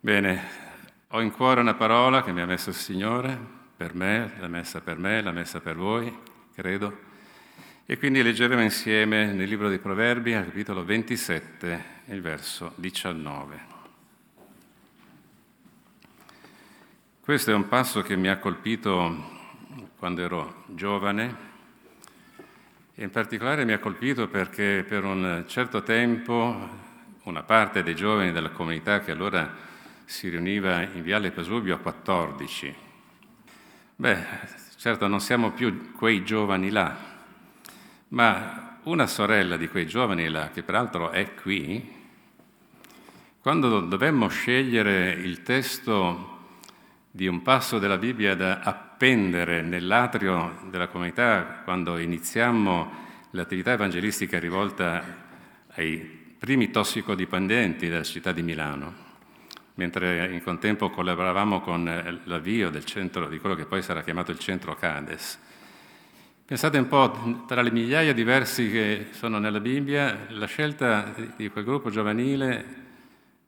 Bene, ho in cuore una parola che mi ha messo il Signore, per me, l'ha messa per me, l'ha messa per voi, credo. E quindi leggeremo insieme nel libro dei Proverbi, al capitolo 27, il verso 19. Questo è un passo che mi ha colpito quando ero giovane e in particolare mi ha colpito perché per un certo tempo una parte dei giovani della comunità che allora si riuniva in Viale Pasubio a 14. Beh, certo non siamo più quei giovani là, ma una sorella di quei giovani là, che peraltro è qui, quando dovemmo scegliere il testo di un passo della Bibbia da appendere nell'atrio della comunità quando iniziammo l'attività evangelistica rivolta ai primi tossicodipendenti della città di Milano, mentre in contempo collaboravamo con eh, l'avvio del centro, di quello che poi sarà chiamato il centro Cades. Pensate un po', tra le migliaia di versi che sono nella Bibbia, la scelta di quel gruppo giovanile,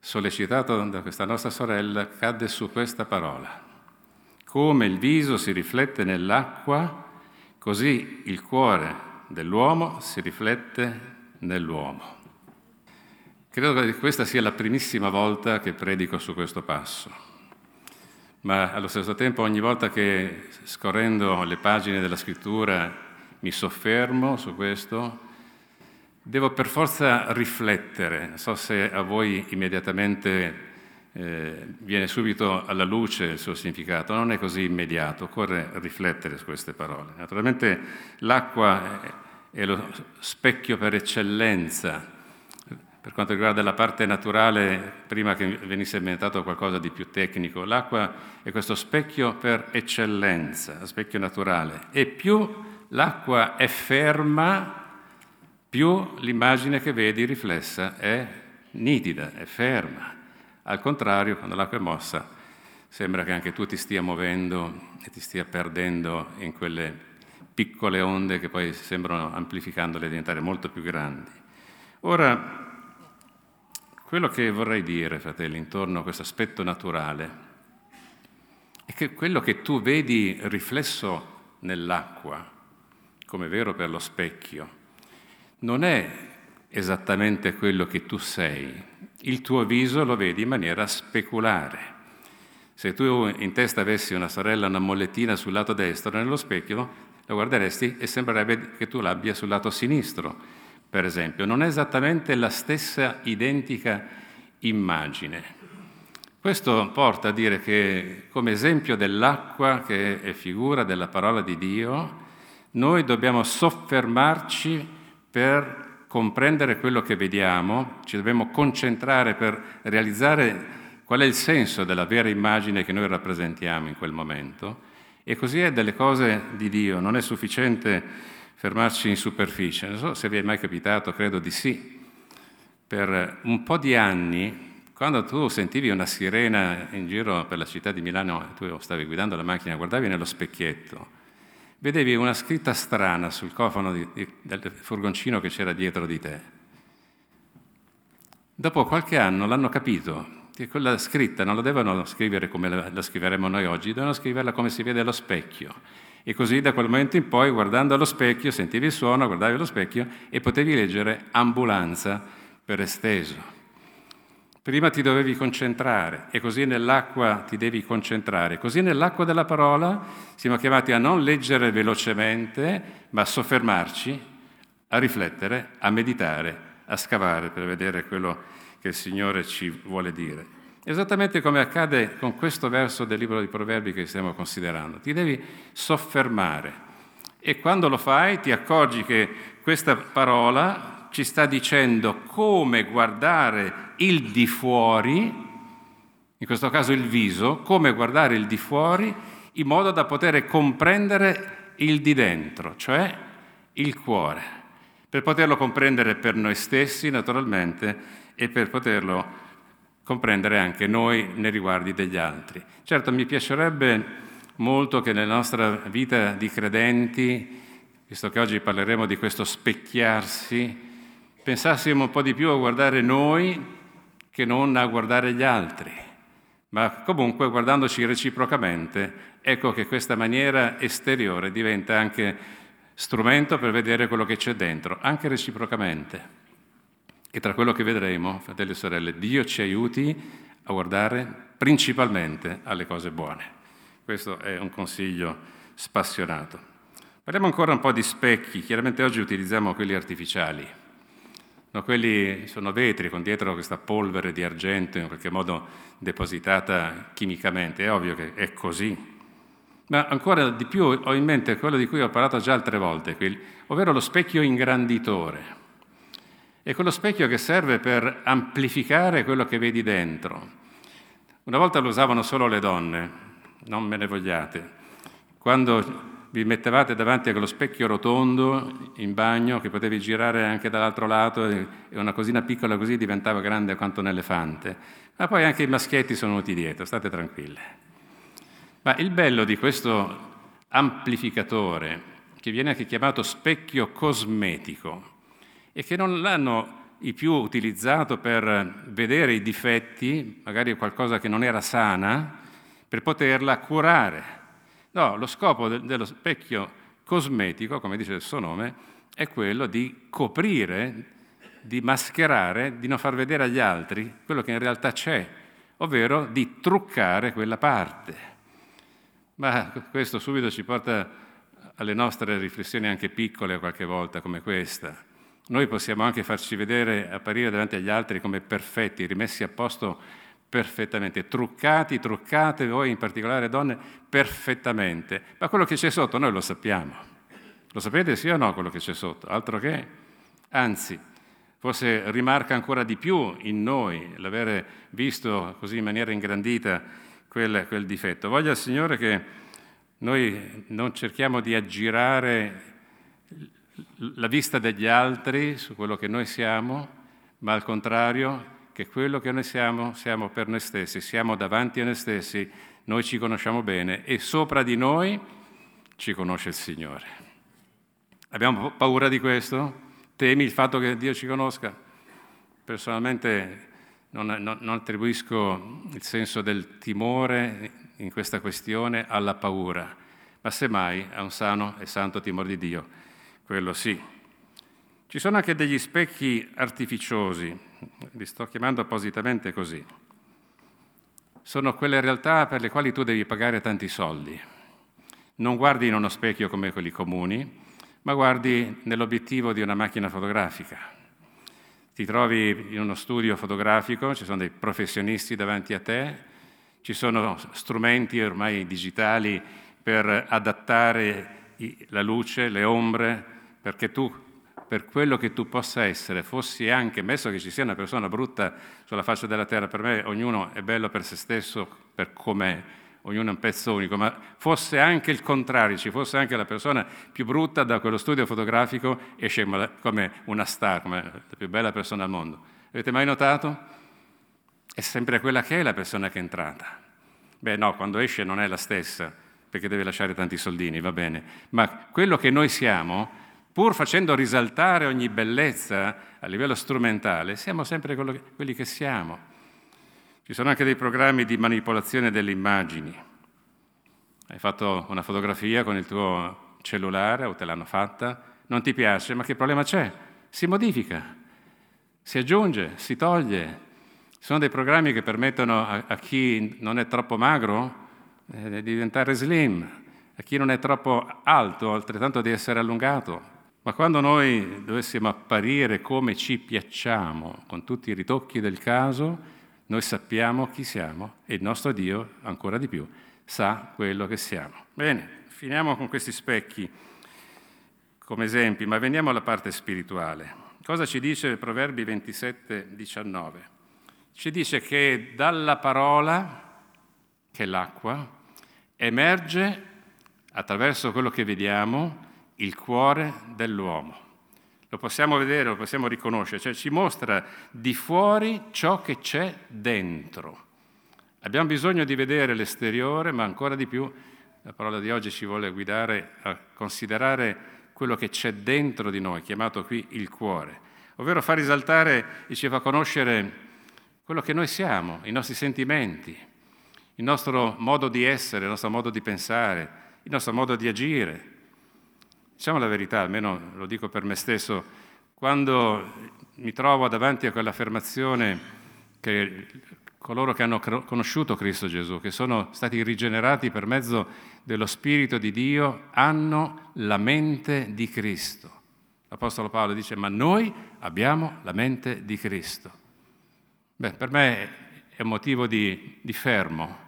sollecitato da questa nostra sorella, cadde su questa parola. Come il viso si riflette nell'acqua, così il cuore dell'uomo si riflette nell'uomo. Credo che questa sia la primissima volta che predico su questo passo, ma allo stesso tempo ogni volta che scorrendo le pagine della scrittura mi soffermo su questo, devo per forza riflettere. Non so se a voi immediatamente eh, viene subito alla luce il suo significato, non è così immediato, occorre riflettere su queste parole. Naturalmente l'acqua è lo specchio per eccellenza per quanto riguarda la parte naturale, prima che venisse inventato qualcosa di più tecnico, l'acqua è questo specchio per eccellenza, specchio naturale. E più l'acqua è ferma, più l'immagine che vedi riflessa è nitida, è ferma. Al contrario, quando l'acqua è mossa, sembra che anche tu ti stia muovendo e ti stia perdendo in quelle piccole onde che poi sembrano amplificandole diventare molto più grandi. Ora, quello che vorrei dire, fratelli, intorno a questo aspetto naturale, è che quello che tu vedi riflesso nell'acqua, come vero per lo specchio, non è esattamente quello che tu sei. Il tuo viso lo vedi in maniera speculare. Se tu in testa avessi una sorella, una mollettina sul lato destro, nello specchio la guarderesti e sembrerebbe che tu l'abbia sul lato sinistro per esempio, non è esattamente la stessa identica immagine. Questo porta a dire che come esempio dell'acqua, che è figura della parola di Dio, noi dobbiamo soffermarci per comprendere quello che vediamo, ci dobbiamo concentrare per realizzare qual è il senso della vera immagine che noi rappresentiamo in quel momento. E così è delle cose di Dio, non è sufficiente fermarci in superficie. Non so se vi è mai capitato, credo di sì. Per un po' di anni, quando tu sentivi una sirena in giro per la città di Milano, tu stavi guidando la macchina, guardavi nello specchietto, vedevi una scritta strana sul cofano di, di, del furgoncino che c'era dietro di te. Dopo qualche anno l'hanno capito che quella scritta non la devono scrivere come la, la scriveremo noi oggi, devono scriverla come si vede allo specchio. E così da quel momento in poi, guardando allo specchio, sentivi il suono, guardavi allo specchio e potevi leggere ambulanza per esteso. Prima ti dovevi concentrare e così nell'acqua ti devi concentrare. Così nell'acqua della parola siamo chiamati a non leggere velocemente, ma a soffermarci, a riflettere, a meditare, a scavare per vedere quello che il Signore ci vuole dire. Esattamente come accade con questo verso del libro dei Proverbi che stiamo considerando. Ti devi soffermare e quando lo fai ti accorgi che questa parola ci sta dicendo come guardare il di fuori, in questo caso il viso, come guardare il di fuori in modo da poter comprendere il di dentro, cioè il cuore, per poterlo comprendere per noi stessi naturalmente e per poterlo comprendere anche noi nei riguardi degli altri. Certo, mi piacerebbe molto che nella nostra vita di credenti, visto che oggi parleremo di questo specchiarsi, pensassimo un po' di più a guardare noi che non a guardare gli altri. Ma comunque, guardandoci reciprocamente, ecco che questa maniera esteriore diventa anche strumento per vedere quello che c'è dentro, anche reciprocamente. E tra quello che vedremo, fratelli e sorelle, Dio ci aiuti a guardare principalmente alle cose buone. Questo è un consiglio spassionato. Parliamo ancora un po' di specchi, chiaramente oggi utilizziamo quelli artificiali. No, quelli sono vetri con dietro questa polvere di argento in qualche modo depositata chimicamente, è ovvio che è così. Ma ancora di più ho in mente quello di cui ho parlato già altre volte, ovvero lo specchio ingranditore. È quello specchio che serve per amplificare quello che vedi dentro. Una volta lo usavano solo le donne, non me ne vogliate. Quando vi mettevate davanti a quello specchio rotondo in bagno che potevi girare anche dall'altro lato e una cosina piccola così diventava grande quanto un elefante. Ma poi anche i maschietti sono venuti dietro, state tranquille. Ma il bello di questo amplificatore, che viene anche chiamato specchio cosmetico, e che non l'hanno i più utilizzato per vedere i difetti, magari qualcosa che non era sana, per poterla curare. No, lo scopo dello specchio cosmetico, come dice il suo nome, è quello di coprire, di mascherare, di non far vedere agli altri quello che in realtà c'è, ovvero di truccare quella parte. Ma questo subito ci porta alle nostre riflessioni anche piccole qualche volta come questa. Noi possiamo anche farci vedere, apparire davanti agli altri come perfetti, rimessi a posto perfettamente, truccati, truccate, voi in particolare donne, perfettamente. Ma quello che c'è sotto noi lo sappiamo. Lo sapete sì o no quello che c'è sotto? Altro che? Anzi, forse rimarca ancora di più in noi l'avere visto così in maniera ingrandita quel, quel difetto. Voglia il Signore che noi non cerchiamo di aggirare la vista degli altri su quello che noi siamo, ma al contrario che quello che noi siamo siamo per noi stessi, siamo davanti a noi stessi, noi ci conosciamo bene e sopra di noi ci conosce il Signore. Abbiamo paura di questo? Temi il fatto che Dio ci conosca? Personalmente non, non, non attribuisco il senso del timore in questa questione alla paura, ma semmai a un sano e santo timore di Dio quello sì. Ci sono anche degli specchi artificiosi, li sto chiamando appositamente così. Sono quelle realtà per le quali tu devi pagare tanti soldi. Non guardi in uno specchio come quelli comuni, ma guardi nell'obiettivo di una macchina fotografica. Ti trovi in uno studio fotografico, ci sono dei professionisti davanti a te, ci sono strumenti ormai digitali per adattare la luce, le ombre, perché tu, per quello che tu possa essere, fossi anche, messo che ci sia una persona brutta sulla faccia della terra, per me ognuno è bello per se stesso, per com'è, ognuno è un pezzo unico, ma fosse anche il contrario, ci fosse anche la persona più brutta da quello studio fotografico, esce come una star, come la più bella persona al mondo. Avete mai notato? È sempre quella che è la persona che è entrata. Beh no, quando esce non è la stessa, perché deve lasciare tanti soldini, va bene, ma quello che noi siamo pur facendo risaltare ogni bellezza a livello strumentale, siamo sempre quelli che siamo. Ci sono anche dei programmi di manipolazione delle immagini. Hai fatto una fotografia con il tuo cellulare o te l'hanno fatta, non ti piace, ma che problema c'è? Si modifica, si aggiunge, si toglie. Ci sono dei programmi che permettono a, a chi non è troppo magro eh, di diventare slim, a chi non è troppo alto altrettanto di essere allungato, ma quando noi dovessimo apparire come ci piacciamo, con tutti i ritocchi del caso, noi sappiamo chi siamo e il nostro Dio, ancora di più, sa quello che siamo. Bene, finiamo con questi specchi come esempi, ma veniamo alla parte spirituale. Cosa ci dice Proverbi 27, 19? Ci dice che dalla parola, che è l'acqua, emerge attraverso quello che vediamo il cuore dell'uomo. Lo possiamo vedere, lo possiamo riconoscere, cioè ci mostra di fuori ciò che c'è dentro. Abbiamo bisogno di vedere l'esteriore, ma ancora di più la parola di oggi ci vuole guidare a considerare quello che c'è dentro di noi, chiamato qui il cuore, ovvero fa risaltare e ci fa conoscere quello che noi siamo, i nostri sentimenti, il nostro modo di essere, il nostro modo di pensare, il nostro modo di agire. Diciamo la verità, almeno lo dico per me stesso, quando mi trovo davanti a quell'affermazione che coloro che hanno conosciuto Cristo Gesù, che sono stati rigenerati per mezzo dello Spirito di Dio, hanno la mente di Cristo. L'Apostolo Paolo dice, ma noi abbiamo la mente di Cristo. Beh, per me è un motivo di, di fermo,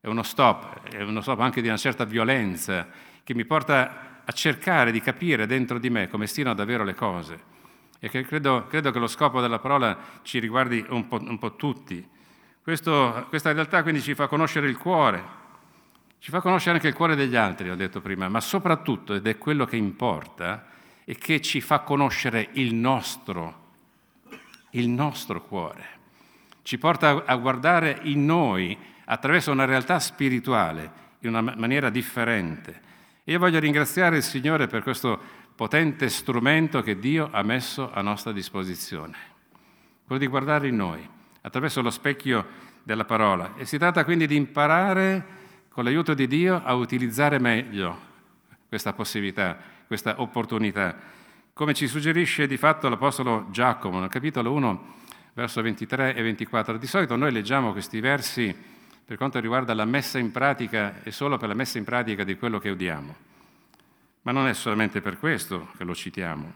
è uno stop, è uno stop anche di una certa violenza che mi porta a cercare di capire dentro di me come stiano davvero le cose. E credo, credo che lo scopo della parola ci riguardi un po', un po tutti. Questo, questa realtà quindi ci fa conoscere il cuore, ci fa conoscere anche il cuore degli altri, ho detto prima, ma soprattutto, ed è quello che importa, è che ci fa conoscere il nostro, il nostro cuore. Ci porta a guardare in noi attraverso una realtà spirituale in una maniera differente. Io voglio ringraziare il Signore per questo potente strumento che Dio ha messo a nostra disposizione, quello di guardare in noi attraverso lo specchio della parola. E si tratta quindi di imparare con l'aiuto di Dio a utilizzare meglio questa possibilità, questa opportunità. Come ci suggerisce di fatto l'Apostolo Giacomo nel capitolo 1, verso 23 e 24. Di solito noi leggiamo questi versi per quanto riguarda la messa in pratica e solo per la messa in pratica di quello che udiamo. Ma non è solamente per questo che lo citiamo.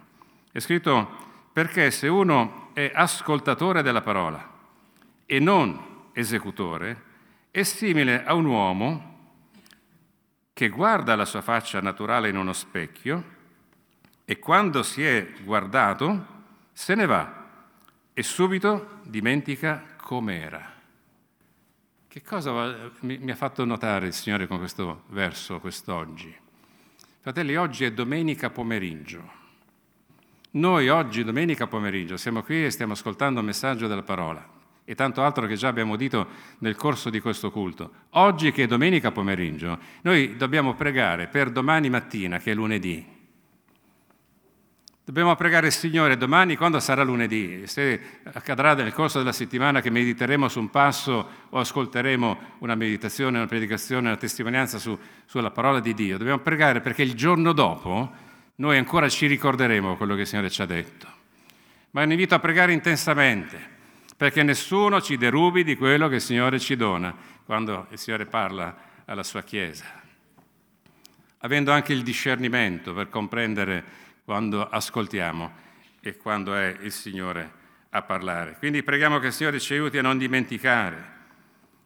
È scritto perché se uno è ascoltatore della parola e non esecutore, è simile a un uomo che guarda la sua faccia naturale in uno specchio e quando si è guardato se ne va e subito dimentica com'era. Che cosa mi ha fatto notare il Signore con questo verso quest'oggi? Fratelli, oggi è domenica pomeriggio. Noi oggi, domenica pomeriggio, siamo qui e stiamo ascoltando il messaggio della parola e tanto altro che già abbiamo udito nel corso di questo culto. Oggi che è domenica pomeriggio, noi dobbiamo pregare per domani mattina, che è lunedì, Dobbiamo pregare il Signore domani quando sarà lunedì, se accadrà nel corso della settimana che mediteremo su un passo o ascolteremo una meditazione, una predicazione, una testimonianza su, sulla parola di Dio. Dobbiamo pregare perché il giorno dopo noi ancora ci ricorderemo quello che il Signore ci ha detto. Ma un invito a pregare intensamente perché nessuno ci derubi di quello che il Signore ci dona quando il Signore parla alla sua Chiesa. Avendo anche il discernimento per comprendere quando ascoltiamo e quando è il Signore a parlare. Quindi preghiamo che il Signore ci aiuti a non dimenticare,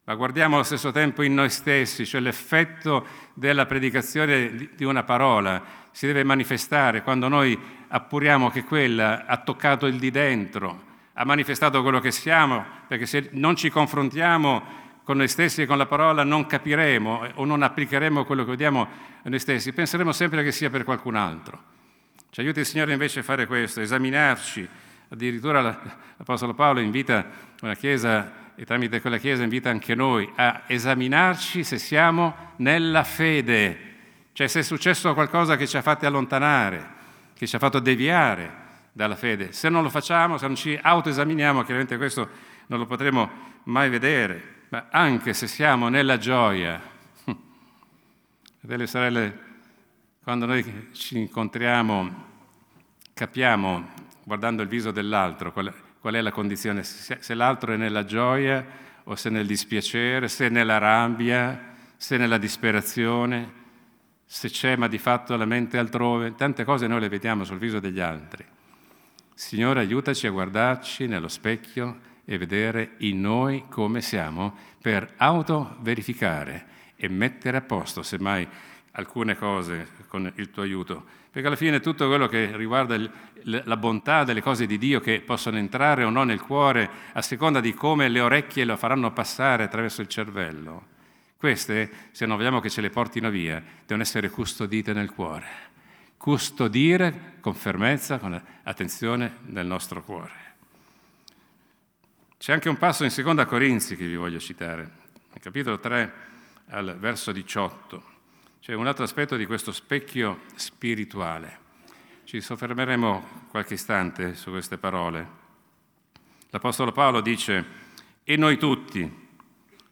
ma guardiamo allo stesso tempo in noi stessi, cioè l'effetto della predicazione di una parola si deve manifestare quando noi appuriamo che quella ha toccato il di dentro, ha manifestato quello che siamo, perché se non ci confrontiamo con noi stessi e con la parola non capiremo o non applicheremo quello che vediamo a noi stessi, penseremo sempre che sia per qualcun altro. Ci aiuti il Signore invece a fare questo, esaminarci. Addirittura l'Apostolo Paolo invita una Chiesa e tramite quella Chiesa invita anche noi a esaminarci se siamo nella fede, cioè se è successo qualcosa che ci ha fatti allontanare, che ci ha fatto deviare dalla fede. Se non lo facciamo, se non ci autoesaminiamo, chiaramente questo non lo potremo mai vedere, ma anche se siamo nella gioia. Fratelli e sorelle, quando noi ci incontriamo, capiamo, guardando il viso dell'altro, qual, qual è la condizione, se, se l'altro è nella gioia o se nel dispiacere, se nella rabbia, se nella disperazione, se c'è ma di fatto la mente altrove. Tante cose noi le vediamo sul viso degli altri. Signore, aiutaci a guardarci nello specchio e vedere in noi come siamo per auto-verificare e mettere a posto, semmai alcune cose con il tuo aiuto, perché alla fine tutto quello che riguarda la bontà delle cose di Dio che possono entrare o no nel cuore a seconda di come le orecchie lo faranno passare attraverso il cervello, queste, se non vogliamo che ce le portino via, devono essere custodite nel cuore. Custodire con fermezza, con attenzione nel nostro cuore. C'è anche un passo in Seconda Corinzi che vi voglio citare, capitolo 3 al verso 18. C'è un altro aspetto di questo specchio spirituale. Ci soffermeremo qualche istante su queste parole. L'Apostolo Paolo dice, e noi tutti,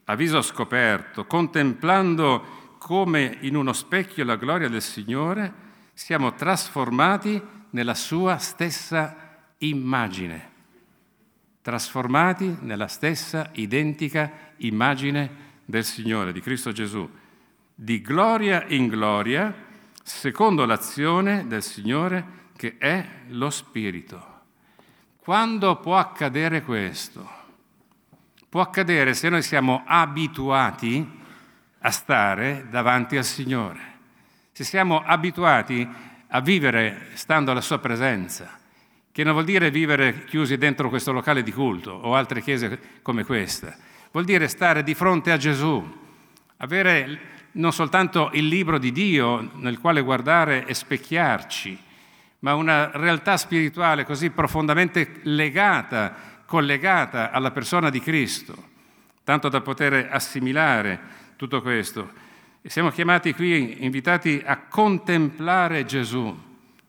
a viso scoperto, contemplando come in uno specchio la gloria del Signore, siamo trasformati nella sua stessa immagine, trasformati nella stessa identica immagine del Signore, di Cristo Gesù, di gloria in gloria, secondo l'azione del Signore che è lo Spirito. Quando può accadere questo? Può accadere se noi siamo abituati a stare davanti al Signore, se siamo abituati a vivere stando alla Sua presenza, che non vuol dire vivere chiusi dentro questo locale di culto o altre chiese come questa, vuol dire stare di fronte a Gesù, avere non soltanto il libro di Dio nel quale guardare e specchiarci, ma una realtà spirituale così profondamente legata collegata alla persona di Cristo, tanto da poter assimilare tutto questo. E siamo chiamati qui, invitati a contemplare Gesù.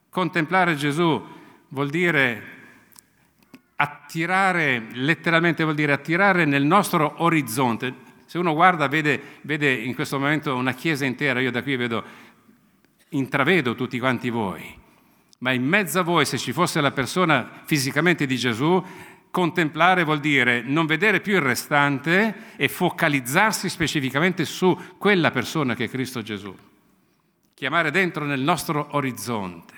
Contemplare Gesù vuol dire attirare, letteralmente vuol dire attirare nel nostro orizzonte. Se uno guarda, vede, vede in questo momento una chiesa intera, io da qui vedo, intravedo tutti quanti voi, ma in mezzo a voi, se ci fosse la persona fisicamente di Gesù, Contemplare vuol dire non vedere più il restante e focalizzarsi specificamente su quella persona che è Cristo Gesù. Chiamare dentro nel nostro orizzonte.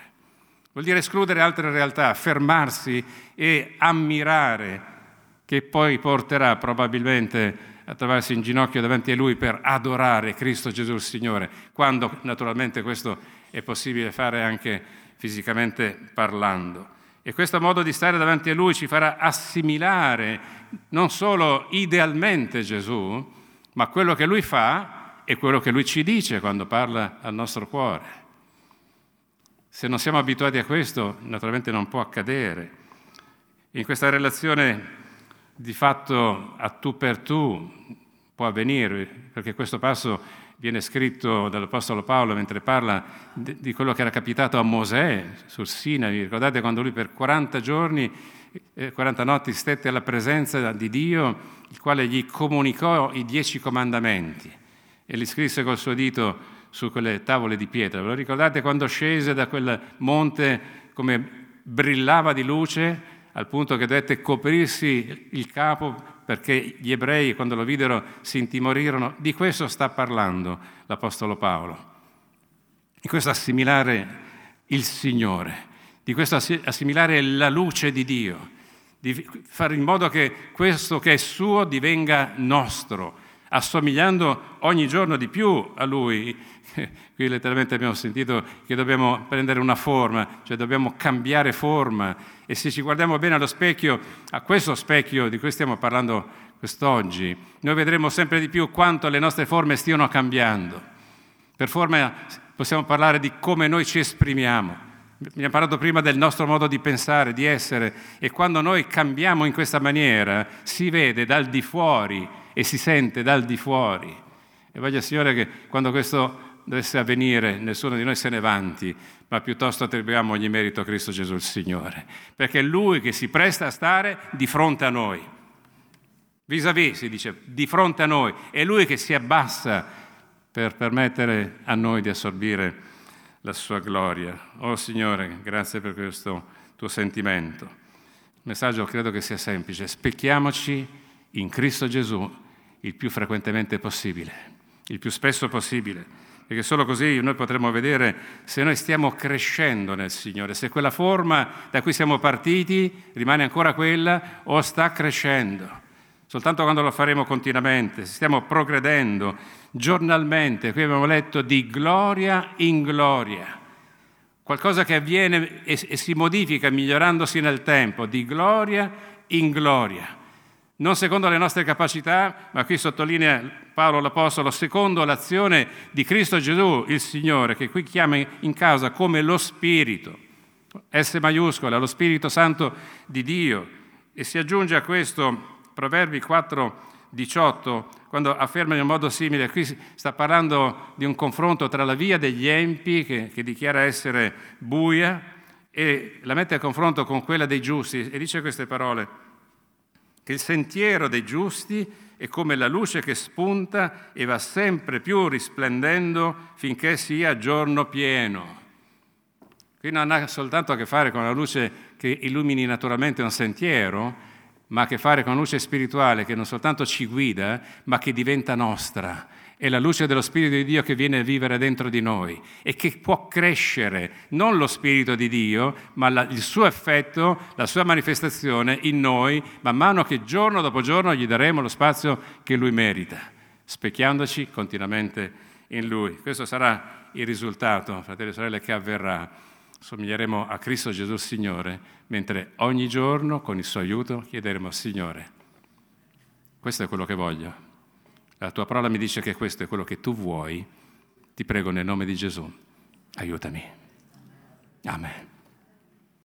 Vuol dire escludere altre realtà, fermarsi e ammirare, che poi porterà probabilmente a trovarsi in ginocchio davanti a Lui per adorare Cristo Gesù il Signore, quando naturalmente questo è possibile fare anche fisicamente parlando. E questo modo di stare davanti a Lui ci farà assimilare non solo idealmente Gesù, ma quello che Lui fa e quello che Lui ci dice quando parla al nostro cuore. Se non siamo abituati a questo, naturalmente non può accadere. In questa relazione di fatto a tu per tu può avvenire, perché questo passo viene scritto dall'Apostolo Paolo mentre parla di quello che era capitato a Mosè sul Sinai. Ricordate quando lui per 40 giorni, 40 eh, notti stette alla presenza di Dio, il quale gli comunicò i dieci comandamenti e li scrisse col suo dito su quelle tavole di pietra. Ve lo ricordate quando scese da quel monte come brillava di luce al punto che dovette coprirsi il capo perché gli ebrei quando lo videro si intimorirono. Di questo sta parlando l'Apostolo Paolo. Di questo assimilare il Signore, di questo assimilare la luce di Dio, di fare in modo che questo che è suo divenga nostro, assomigliando ogni giorno di più a Lui. Qui letteralmente abbiamo sentito che dobbiamo prendere una forma, cioè dobbiamo cambiare forma e se ci guardiamo bene allo specchio, a questo specchio di cui stiamo parlando quest'oggi, noi vedremo sempre di più quanto le nostre forme stiano cambiando. Per forma possiamo parlare di come noi ci esprimiamo. Abbiamo parlato prima del nostro modo di pensare, di essere, e quando noi cambiamo in questa maniera si vede dal di fuori e si sente dal di fuori. E voglio, Signore, che quando questo dovesse avvenire, nessuno di noi se ne vanti, ma piuttosto attribuiamo ogni merito a Cristo Gesù il Signore, perché è Lui che si presta a stare di fronte a noi. Vis-à-vis, si dice, di fronte a noi, è Lui che si abbassa per permettere a noi di assorbire la sua gloria. Oh Signore, grazie per questo tuo sentimento. Il messaggio credo che sia semplice, specchiamoci in Cristo Gesù il più frequentemente possibile, il più spesso possibile. Perché solo così noi potremo vedere se noi stiamo crescendo nel Signore, se quella forma da cui siamo partiti rimane ancora quella o sta crescendo. Soltanto quando lo faremo continuamente, se stiamo progredendo giornalmente, qui abbiamo letto di gloria in gloria, qualcosa che avviene e, si modifica migliorandosi nel tempo, di gloria in gloria non secondo le nostre capacità, ma qui sottolinea Paolo l'Apostolo, secondo l'azione di Cristo Gesù, il Signore, che qui chiama in causa come lo Spirito, S maiuscola, lo Spirito Santo di Dio. E si aggiunge a questo Proverbi 4, 18, quando afferma in modo simile, qui sta parlando di un confronto tra la via degli empi, che, che dichiara essere buia, e la mette a confronto con quella dei giusti, e dice queste parole che il sentiero dei giusti è come la luce che spunta e va sempre più risplendendo finché sia giorno pieno. Qui non ha soltanto a che fare con la luce che illumini naturalmente un sentiero, ma ha a che fare con la luce spirituale che non soltanto ci guida, ma che diventa nostra. È la luce dello Spirito di Dio che viene a vivere dentro di noi e che può crescere non lo Spirito di Dio, ma la, il suo effetto, la sua manifestazione in noi, man mano che giorno dopo giorno gli daremo lo spazio che Lui merita, specchiandoci continuamente in Lui. Questo sarà il risultato, fratelli e sorelle, che avverrà somiglieremo a Cristo Gesù Signore, mentre ogni giorno con il suo aiuto chiederemo Signore, questo è quello che voglio. La tua parola mi dice che questo è quello che tu vuoi. Ti prego nel nome di Gesù, aiutami. Amen.